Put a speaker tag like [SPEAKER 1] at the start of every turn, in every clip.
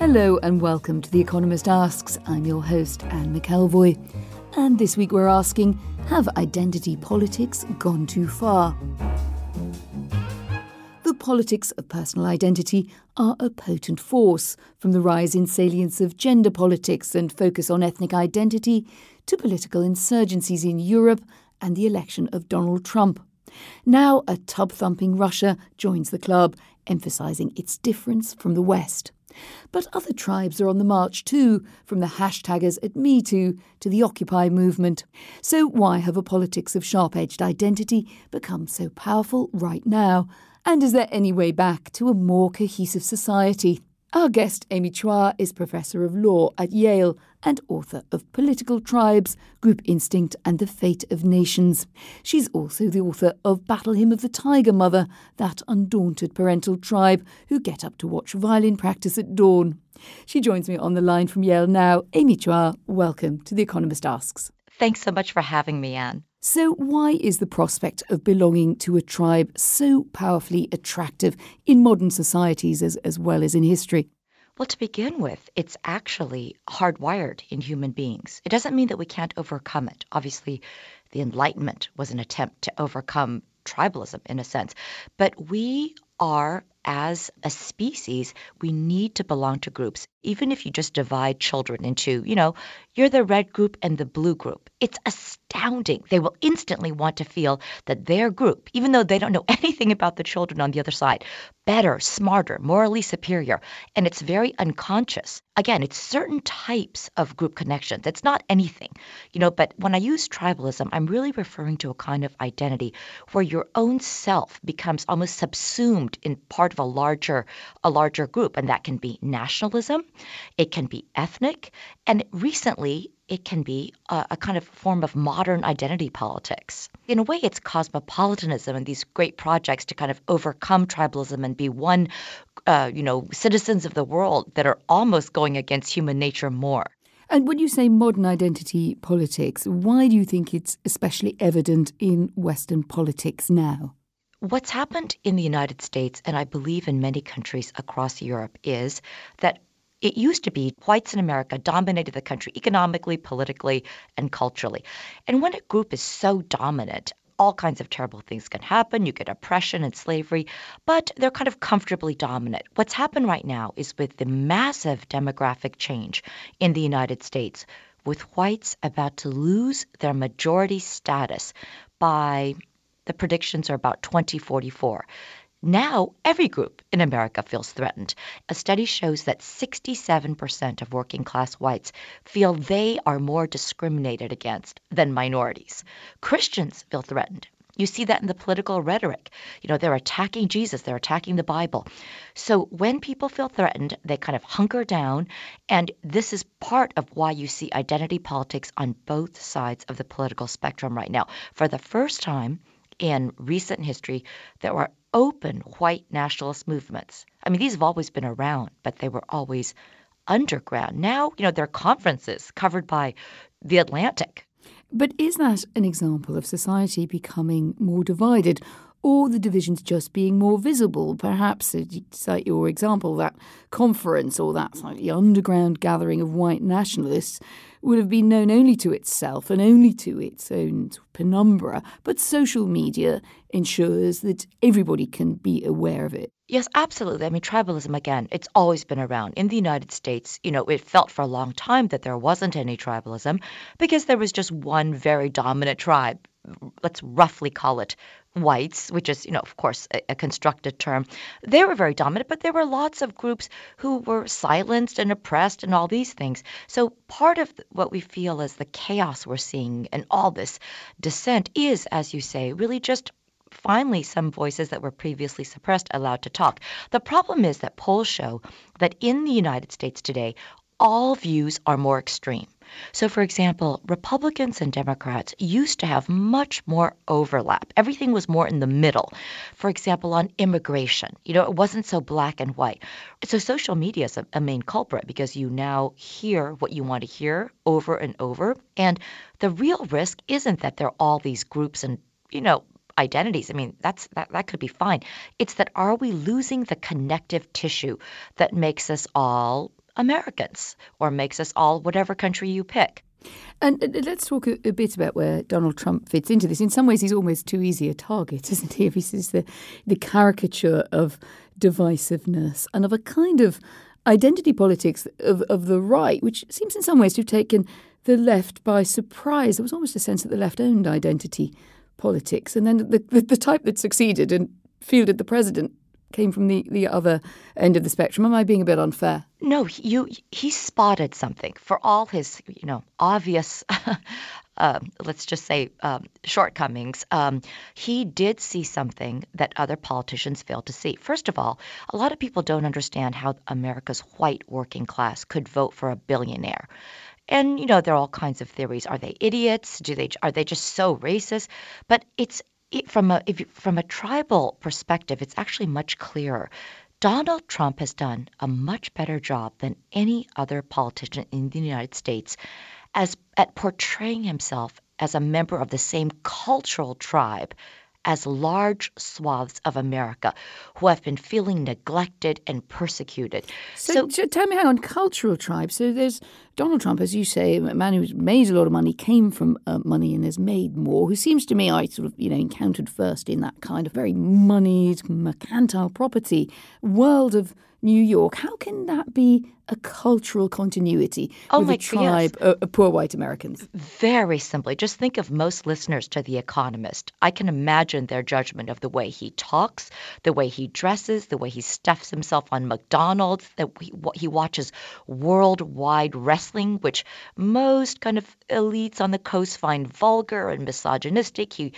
[SPEAKER 1] Hello and welcome to The Economist Asks. I'm your host, Anne McElvoy. And this week we're asking Have identity politics gone too far? The politics of personal identity are a potent force, from the rise in salience of gender politics and focus on ethnic identity to political insurgencies in Europe and the election of Donald Trump. Now, a tub thumping Russia joins the club, emphasising its difference from the West. But other tribes are on the march too, from the hashtaggers at MeToo to the Occupy movement. So, why have a politics of sharp edged identity become so powerful right now? And is there any way back to a more cohesive society? Our guest, Amy Chua, is Professor of Law at Yale and author of Political Tribes, Group Instinct, and the Fate of Nations. She's also the author of Battle Hymn of the Tiger Mother, that undaunted parental tribe who get up to watch violin practice at dawn. She joins me on the line from Yale now. Amy Chua, welcome to The Economist Asks.
[SPEAKER 2] Thanks so much for having me, Anne.
[SPEAKER 1] So, why is the prospect of belonging to a tribe so powerfully attractive in modern societies as, as well as in history?
[SPEAKER 2] Well, to begin with, it's actually hardwired in human beings. It doesn't mean that we can't overcome it. Obviously, the Enlightenment was an attempt to overcome tribalism in a sense. But we are, as a species, we need to belong to groups. Even if you just divide children into, you know, you're the red group and the blue group, it's astounding. They will instantly want to feel that their group, even though they don't know anything about the children on the other side, better, smarter, morally superior. And it's very unconscious. Again, it's certain types of group connections. It's not anything, you know, but when I use tribalism, I'm really referring to a kind of identity where your own self becomes almost subsumed in part of a larger a larger group and that can be nationalism, it can be ethnic, and recently it can be a, a, kind of form of modern identity politics. In a way, it's cosmopolitanism and these great projects to kind of overcome tribalism and be one, uh, you know, citizens of the world that are almost going against human nature more.
[SPEAKER 1] And when you say modern identity politics, why do you think it's especially evident in Western politics now?
[SPEAKER 2] What's happened in the United States, and I believe in many countries across Europe, is that it used to be whites in America dominated the country economically, politically, and culturally. And when a group is so dominant, all kinds of terrible things can happen. You get oppression and slavery, but they're kind of comfortably dominant. What's happened right now is with the massive demographic change in the United States, with whites about to lose their majority status by the predictions are about 2044. Now, every group in America feels threatened. A study shows that 67% of working class whites feel they are more discriminated against than minorities. Christians feel threatened. You see that in the political rhetoric. You know, they're attacking Jesus, they're attacking the Bible. So when people feel threatened, they kind of hunker down. And this is part of why you see identity politics on both sides of the political spectrum right now. For the first time, in recent history there were open white nationalist movements. I mean, these have always been around, but they were always underground. Now, you know, there are conferences covered by the Atlantic.
[SPEAKER 1] But is that an example of society becoming more divided? or the divisions just being more visible. Perhaps, cite your example, that conference or that slightly underground gathering of white nationalists would have been known only to itself and only to its own penumbra, but social media ensures that everybody can be aware of it.
[SPEAKER 2] Yes, absolutely. I mean, tribalism, again, it's always been around. In the United States, you know, it felt for a long time that there wasn't any tribalism because there was just one very dominant tribe let's roughly call it whites, which is, you know, of course, a, a, constructed term, they were very dominant, but there were lots of groups who were silenced and oppressed and all these things. So part of what we feel as the chaos we're seeing and all this dissent is, as you say, really just finally some voices that were previously suppressed allowed to talk. The problem is that polls show that in the United States today, all views are more extreme. So, for example, Republicans and Democrats used to have much more overlap. Everything was more in the middle. For example, on immigration, you know, it wasn't so black and white. So, social media is a, a main culprit because you now hear what you want to hear over and over. And the real risk isn't that there are all these groups and, you know, identities. I mean, that's that, that could be fine. It's that are we losing the connective tissue that makes us all Americans or makes us all whatever country you pick.
[SPEAKER 1] And uh, let's talk a, a, bit about where Donald Trump fits into this. In some ways, he's almost too easy a target, isn't he? Is the, the caricature of divisiveness and of a kind of identity politics of, of the right, which seems in some ways to have taken the left by surprise. There was almost a sense that the left owned identity politics. And then the, the, the type that succeeded and fielded the president came from the, the other end of the spectrum. Am I being a bit unfair?
[SPEAKER 2] No, you he spotted something for all his you know obvious. Uh, let's just say um, shortcomings, um, he did see something that other politicians failed to see. First of all, a lot of people don't understand how America's white working class could vote for a billionaire. And you know there are all kinds of theories. Are they idiots? Do they are they just so racist? But it's it, from a if, from a tribal perspective, it's actually much clearer. Donald Trump has done a much better job than any other politician in the United States as at portraying himself as a member of the same cultural tribe as large swaths of America who have been feeling neglected and persecuted.
[SPEAKER 1] So, so, tell me, hang on, cultural tribes. So there's Donald Trump, as you say, a man who's made a lot of money, came from uh, money and has made more, who seems to me I sort of, you know, encountered first in that kind of very moneyed, mercantile property world of New York. How can that be a cultural continuity
[SPEAKER 2] oh
[SPEAKER 1] with
[SPEAKER 2] a
[SPEAKER 1] tribe
[SPEAKER 2] yes.
[SPEAKER 1] of poor white Americans?
[SPEAKER 2] Very simply, just think of most listeners to The Economist. I can imagine their judgment of the way he talks, the way he dresses, the way he stuffs himself on McDonald's, that he, he watches worldwide wrestling, which most kind of elites on the coast find vulgar and misogynistic. He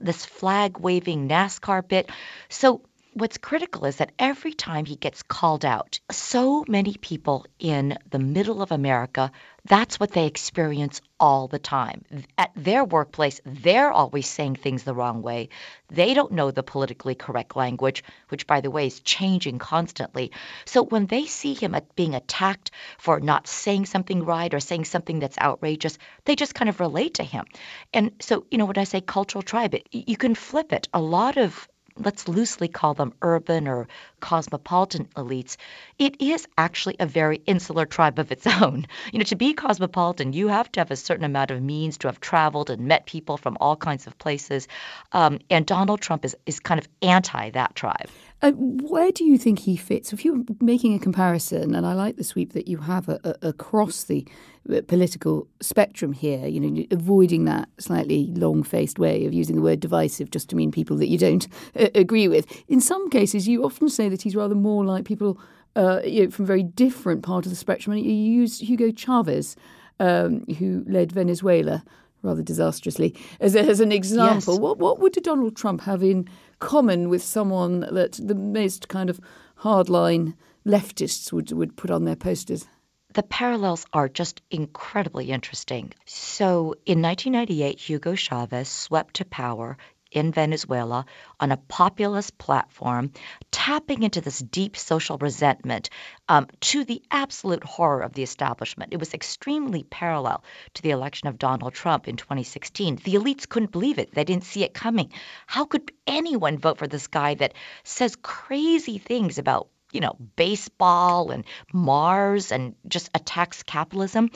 [SPEAKER 2] this flag waving NASCAR bit. So what's critical is that every time he gets called out, so many people in the middle of America, that's what they experience all the time. At their workplace, they're always saying things the wrong way. They don't know the politically correct language, which, by the way, is changing constantly. So when they see him being attacked for not saying something right or saying something that's outrageous, they just kind of relate to him. And so, you know, when I say cultural tribe, you can flip it. A lot of let's loosely call them urban or cosmopolitan elites, it is actually a very insular tribe of its own. You know, to be cosmopolitan, you have to have a certain amount of means to have traveled and met people from all kinds of places. Um, and Donald Trump is, is kind of anti that tribe.
[SPEAKER 1] Uh, where do you think he fits? If you're making a comparison, and I like the sweep that you have a, a, across the uh, political spectrum here, you know, avoiding that slightly long-faced way of using the word divisive just to mean people that you don't uh, agree with. In some cases, you often say that he's rather more like people uh, you know, from very different part of the spectrum. And you use Hugo Chavez, um, who led Venezuela rather disastrously, as, as an example.
[SPEAKER 2] Yes.
[SPEAKER 1] What, what would Donald Trump have in common with someone that the most kind of hardline leftists would, would put on their posters?
[SPEAKER 2] The parallels are just incredibly interesting. So in 1998, Hugo Chavez swept to power in Venezuela on a populist platform, tapping into this deep social resentment um, to the absolute horror of the establishment. It was extremely parallel to the election of Donald Trump in 2016. The elites couldn't believe it, they didn't see it coming. How could anyone vote for this guy that says crazy things about you know, baseball and Mars and just attacks capitalism.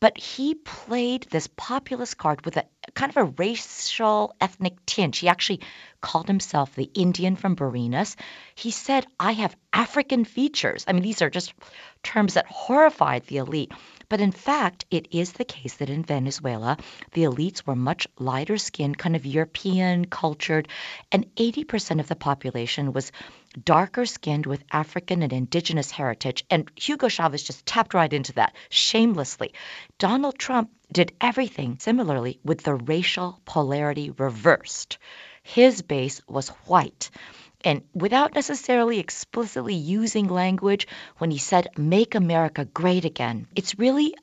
[SPEAKER 2] But he played this populist card with a kind of a racial ethnic tinge. He actually called himself the Indian from Barinas. He said, I have African features. I mean, these are just terms that horrified the elite. But in fact, it is the case that in Venezuela, the elites were much lighter skinned, kind of European, cultured, and 80% of the population was darker skinned with African and indigenous heritage. And Hugo Chavez just tapped right into that shamelessly. Donald Trump did everything similarly with the racial polarity reversed. His base was white. And without necessarily explicitly using language, when he said, Make America great again, it's really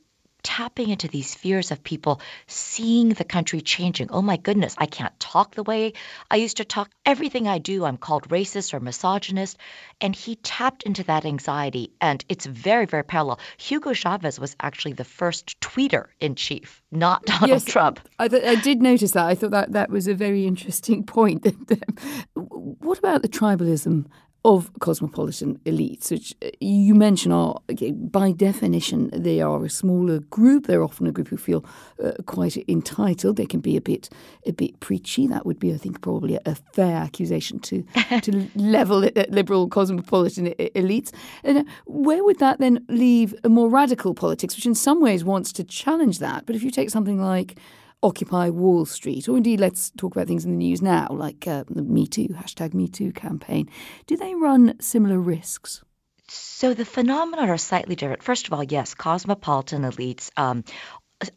[SPEAKER 2] tapping into these fears of people seeing the country changing. Oh my goodness, I can't talk the way I used to talk. Everything I do, I'm called racist or misogynist. And he tapped into that anxiety. And it's very, very parallel. Hugo Chavez was actually the first tweeter in chief, not Donald
[SPEAKER 1] yes,
[SPEAKER 2] Trump.
[SPEAKER 1] I, th- I did notice that. I thought that that was a very interesting point. what about the tribalism of cosmopolitan elites, which uh, you mention are, by definition, they are a smaller group. They're often a group who feel uh, quite entitled. They can be a bit, a bit preachy. That would be, I think, probably a, fair accusation to to level it at liberal cosmopolitan elites. And uh, where would that then leave a more radical politics, which in some ways wants to challenge that? But if you take something like Occupy Wall Street, or indeed let's talk about things in the news now, like uh, the Me Too, hashtag Me Too campaign. Do they run similar risks?
[SPEAKER 2] So the phenomena are slightly different. First of all, yes, cosmopolitan elites um,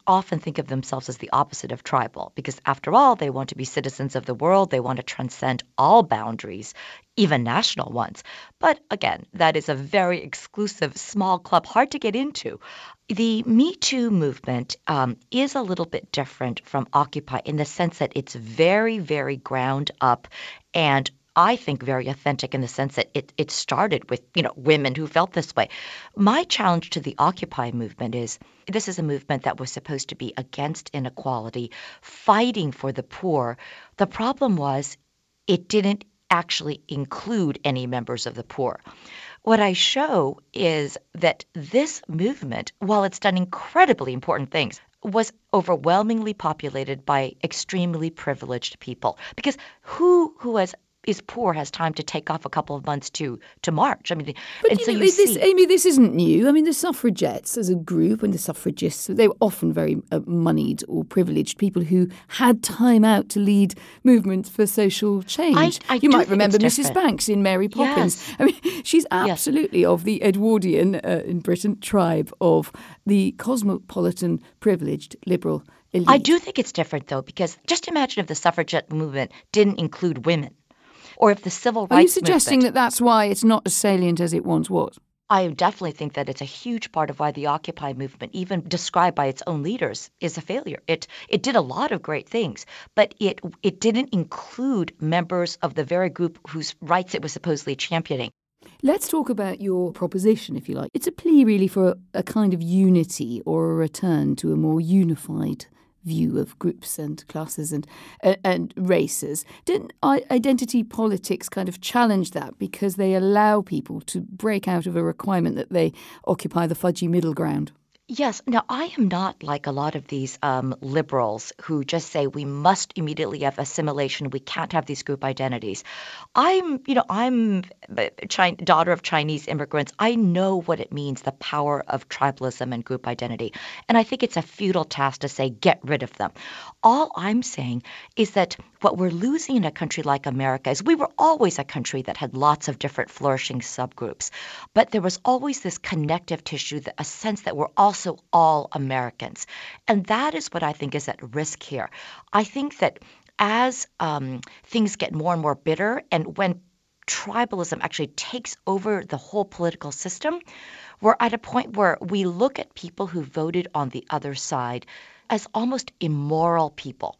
[SPEAKER 2] often think of themselves as the opposite of tribal because, after all, they want to be citizens of the world. They want to transcend all boundaries, even national ones. But again, that is a very exclusive small club, hard to get into. The Me Too movement um, is a little bit different from Occupy in the sense that it's very, very ground up and I think very authentic in the sense that it, it started with, you know, women who felt this way. My challenge to the Occupy movement is this is a movement that was supposed to be against inequality, fighting for the poor. The problem was it didn't actually include any members of the poor. What I show is that this movement, while it's done incredibly important things, was overwhelmingly populated by extremely privileged people. Because who who has is poor has time to take off a couple of months to to march. I mean,
[SPEAKER 1] but and so know, you this, see, Amy, this isn't new. I mean, the suffragettes as a group and the suffragists, they were often very uh, moneyed or privileged people who had time out to lead movements for social change.
[SPEAKER 2] I, I
[SPEAKER 1] you might remember
[SPEAKER 2] Mrs.
[SPEAKER 1] Banks in Mary Poppins.
[SPEAKER 2] Yes.
[SPEAKER 1] I mean, she's absolutely yes. of the Edwardian uh, in Britain tribe of the cosmopolitan, privileged, liberal. Elite.
[SPEAKER 2] I do think it's different though, because just imagine if the suffragette movement didn't include women or if the civil rights
[SPEAKER 1] Are you suggesting
[SPEAKER 2] movement,
[SPEAKER 1] that that's why it's not as salient as it once was?
[SPEAKER 2] I definitely think that it's a huge part of why the Occupy movement, even described by its own leaders, is a failure. It it did a lot of great things, but it it didn't include members of the very group whose rights it was supposedly championing.
[SPEAKER 1] Let's talk about your proposition, if you like. It's a plea, really, for a, a kind of unity or a return to a more unified view of groups and classes and uh, and races. Didn't identity politics kind of challenge that because they allow people to break out of a requirement that they occupy the fudgy middle ground?
[SPEAKER 2] Yes. Now, I am not like a lot of these um, liberals who just say we must immediately have assimilation. We can't have these group identities. I'm, you know, I'm a China, daughter of Chinese immigrants. I know what it means, the power of tribalism and group identity. And I think it's a futile task to say get rid of them. All I'm saying is that what we're losing in a country like America is we were always a country that had lots of different flourishing subgroups, but there was always this connective tissue, a sense that we're also all Americans. And that is what I think is at risk here. I think that as um, things get more and more bitter, and when tribalism actually takes over the whole political system, we're at a point where we look at people who voted on the other side as almost immoral people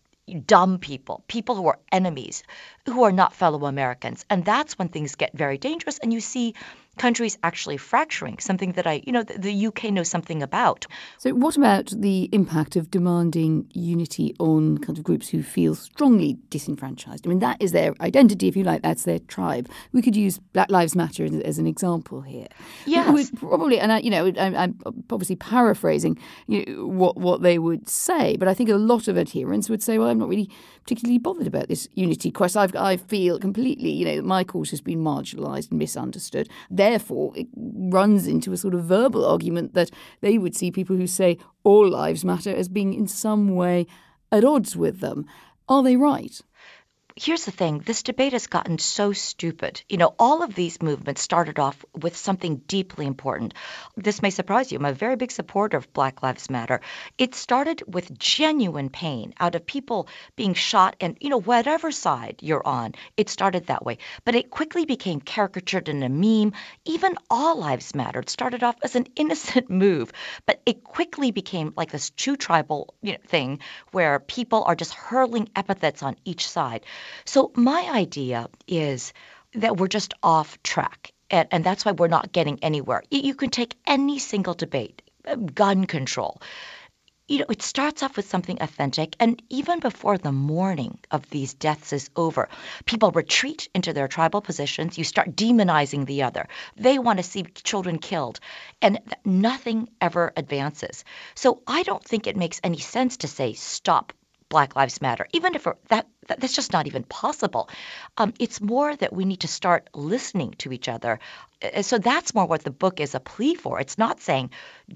[SPEAKER 2] dumb people, people who are enemies, who are not fellow Americans. And that's when things get very dangerous. And you see countries actually fracturing, something that I, you know, the, the, UK knows something about.
[SPEAKER 1] So, what about the impact of demanding unity on kind of groups who feel strongly disenfranchised? I mean, that is their identity, if you like, that's their tribe. We could use Black Lives Matter as an example here.
[SPEAKER 2] Yes.
[SPEAKER 1] probably, and I, you know, I, am obviously paraphrasing you know, what, what they would say, but I think a lot of adherents would say, well, I'm not really particularly bothered about this unity quest. I've, I feel completely, you know, my cause has been marginalised and misunderstood therefore, it runs into a sort of verbal argument that they would see people who say all lives matter as being in some way at odds with them. Are they right?
[SPEAKER 2] Here's the thing this debate has gotten so stupid. You know, all of these movements started off with something deeply important. This may surprise you. I'm a very big supporter of Black Lives Matter. It started with genuine pain out of people being shot, and, you know, whatever side you're on, it started that way. But it quickly became caricatured in a meme. Even All Lives Matter. It started off as an innocent move, but it quickly became like this true tribal you know, thing where people are just hurling epithets on each side. So my idea is that we're just off track. And, and that's why we're not getting anywhere. You can take any single debate, uh, gun control. You know, it starts off with something authentic, and even before the mourning of these deaths is over, people retreat into their tribal positions. You start demonizing the other. They want to see children killed, and nothing ever advances. So I don't think it makes any sense to say stop Black Lives Matter, even if that that's just not even possible. Um, it's more that we need to start listening to each other. So that's more what the book is a plea for. It's not saying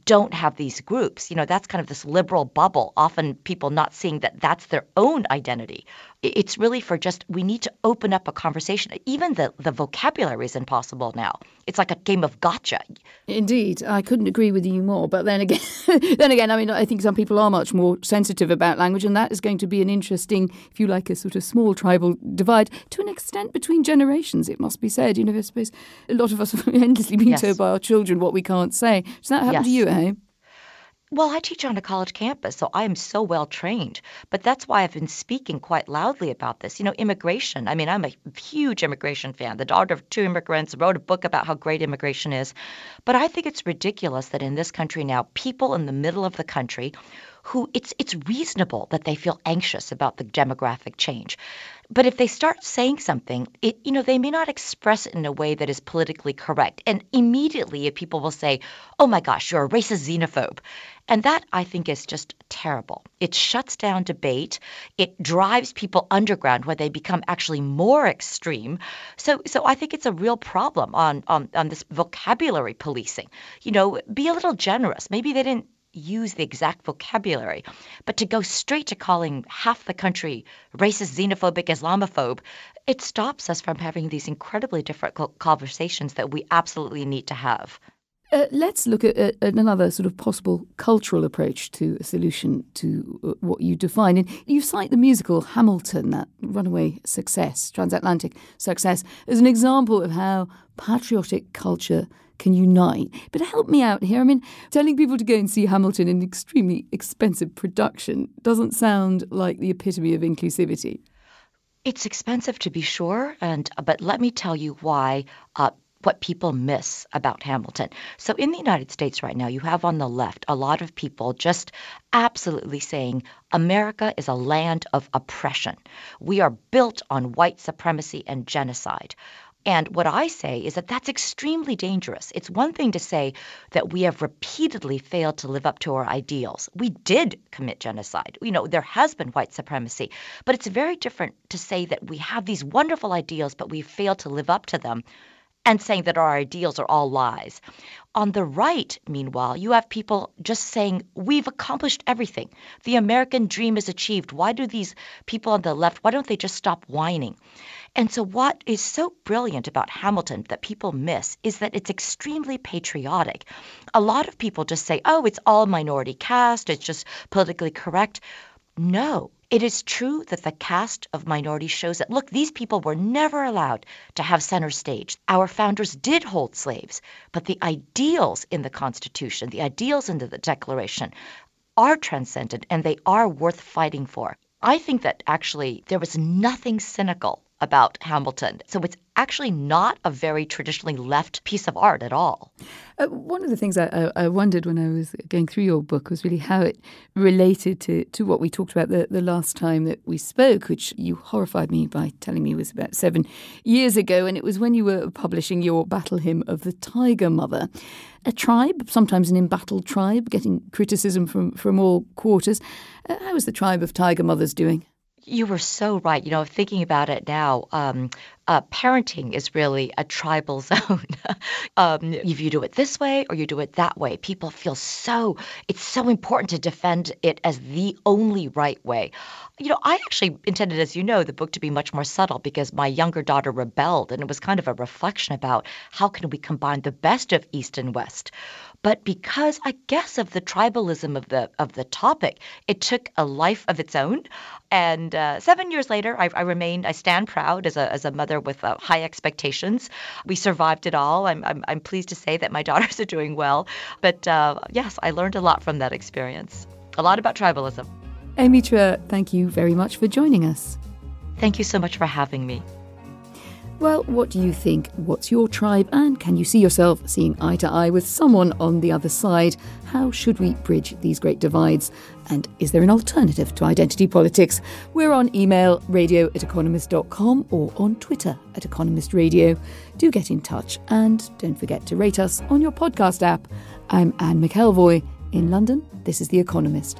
[SPEAKER 2] don't have these groups. You know, that's kind of this liberal bubble, often people not seeing that that's their own identity. It's really for just we need to open up a conversation. Even the, the vocabulary is impossible now. It's like a game of gotcha.
[SPEAKER 1] Indeed, I couldn't agree with you more. But then again, then again, I mean, I think some people are much more sensitive about language, and that is going to be an interesting, if you like, a sort of small tribal divide to an extent between generations. It must be said. You know, I suppose a lot of us have endlessly been yes. told by our children what we can't say. Does that happen yes. to you, eh?
[SPEAKER 2] Well, I teach on a college campus, so I am so well trained. But that's why I've been speaking quite loudly about this. You know, immigration. I mean, I'm a huge immigration fan. The daughter of two immigrants wrote a book about how great immigration is. But I think it's ridiculous that in this country now, people in the middle of the country who it's it's reasonable that they feel anxious about the demographic change. But if they start saying something, it you know, they may not express it in a way that is politically correct. And immediately people will say, "Oh my gosh, you're a racist xenophobe." And that I think is just terrible. It shuts down debate. It drives people underground where they become actually more extreme. So so I think it's a real problem on on, on this vocabulary policing. You know, be a little generous. Maybe they didn't use the exact vocabulary, but to go straight to calling half the country racist, xenophobic, Islamophobe, it stops us from having these incredibly difficult conversations that we absolutely need to have.
[SPEAKER 1] Uh, let's look at, at, another sort of possible cultural approach to a solution to uh, what you define. And you cite the musical Hamilton, that runaway success, transatlantic success, as an example of how patriotic culture can unite. But help me out here. I mean, telling people to go and see Hamilton an extremely expensive production doesn't sound like the epitome of inclusivity.
[SPEAKER 2] It's expensive to be sure, and but let me tell you why. Uh, what people miss about Hamilton. So, in the United States right now, you have on the left a lot of people just absolutely saying America is a land of oppression. We are built on white supremacy and genocide. And what I say is that that's extremely dangerous. It's one thing to say that we have repeatedly failed to live up to our ideals. We did commit genocide. You know, there has been white supremacy. But it's very different to say that we have these wonderful ideals, but we failed to live up to them and saying that our ideals are all lies. On the right, meanwhile, you have people just saying, We've accomplished everything. The American dream is achieved. Why do these people on the left, why don't they just stop whining? And so, what is so brilliant about Hamilton that people miss is that it's extremely patriotic. A lot of people just say, oh, it's all minority cast, it's just politically correct. No, it is true that the cast of minority shows that, look, these people were never allowed to have center stage. Our founders did hold slaves, but the ideals in the Constitution, the ideals in the Declaration, are transcendent and they are worth fighting for. I think that actually there was nothing cynical about Hamilton. So it's actually not a very traditionally left piece of art at all.
[SPEAKER 1] Uh, one of the things I, I, wondered when I was going through your book was really how it related to, to what we talked about the, the last time that we spoke, which you horrified me by telling me was about seven years ago. And it was when you were publishing your battle hymn of the Tiger Mother. A tribe, sometimes an embattled tribe, getting criticism from, from all quarters. Uh, how is the tribe of Tiger Mothers doing?
[SPEAKER 2] You were so right. You know, thinking about it now, um, uh, parenting is really a tribal zone. um, if you do it this way or you do it that way, people feel so, it's so important to defend it as the only right way. You know, I actually intended, as you know, the book to be much more subtle because my younger daughter rebelled, and it was kind of a reflection about how can we combine the best of East and West. But because I guess of the tribalism of the of the topic, it took a life of its own. And uh, seven years later, I, I remained, I stand proud as a, as a mother with uh, high expectations. We survived it all. I'm, I'm, I'm pleased to say that my daughters are doing well. But uh, yes, I learned a lot from that experience, a lot about tribalism.
[SPEAKER 1] Chua, thank you very much for joining us.
[SPEAKER 2] Thank you so much for having me.
[SPEAKER 1] Well, what do you think? What's your tribe? And can you see yourself seeing eye to eye with someone on the other side? How should we bridge these great divides? And is there an alternative to identity politics? We're on email radio at economist.com or on Twitter at Economist Radio. Do get in touch and don't forget to rate us on your podcast app. I'm Anne McElvoy. In London, this is The Economist.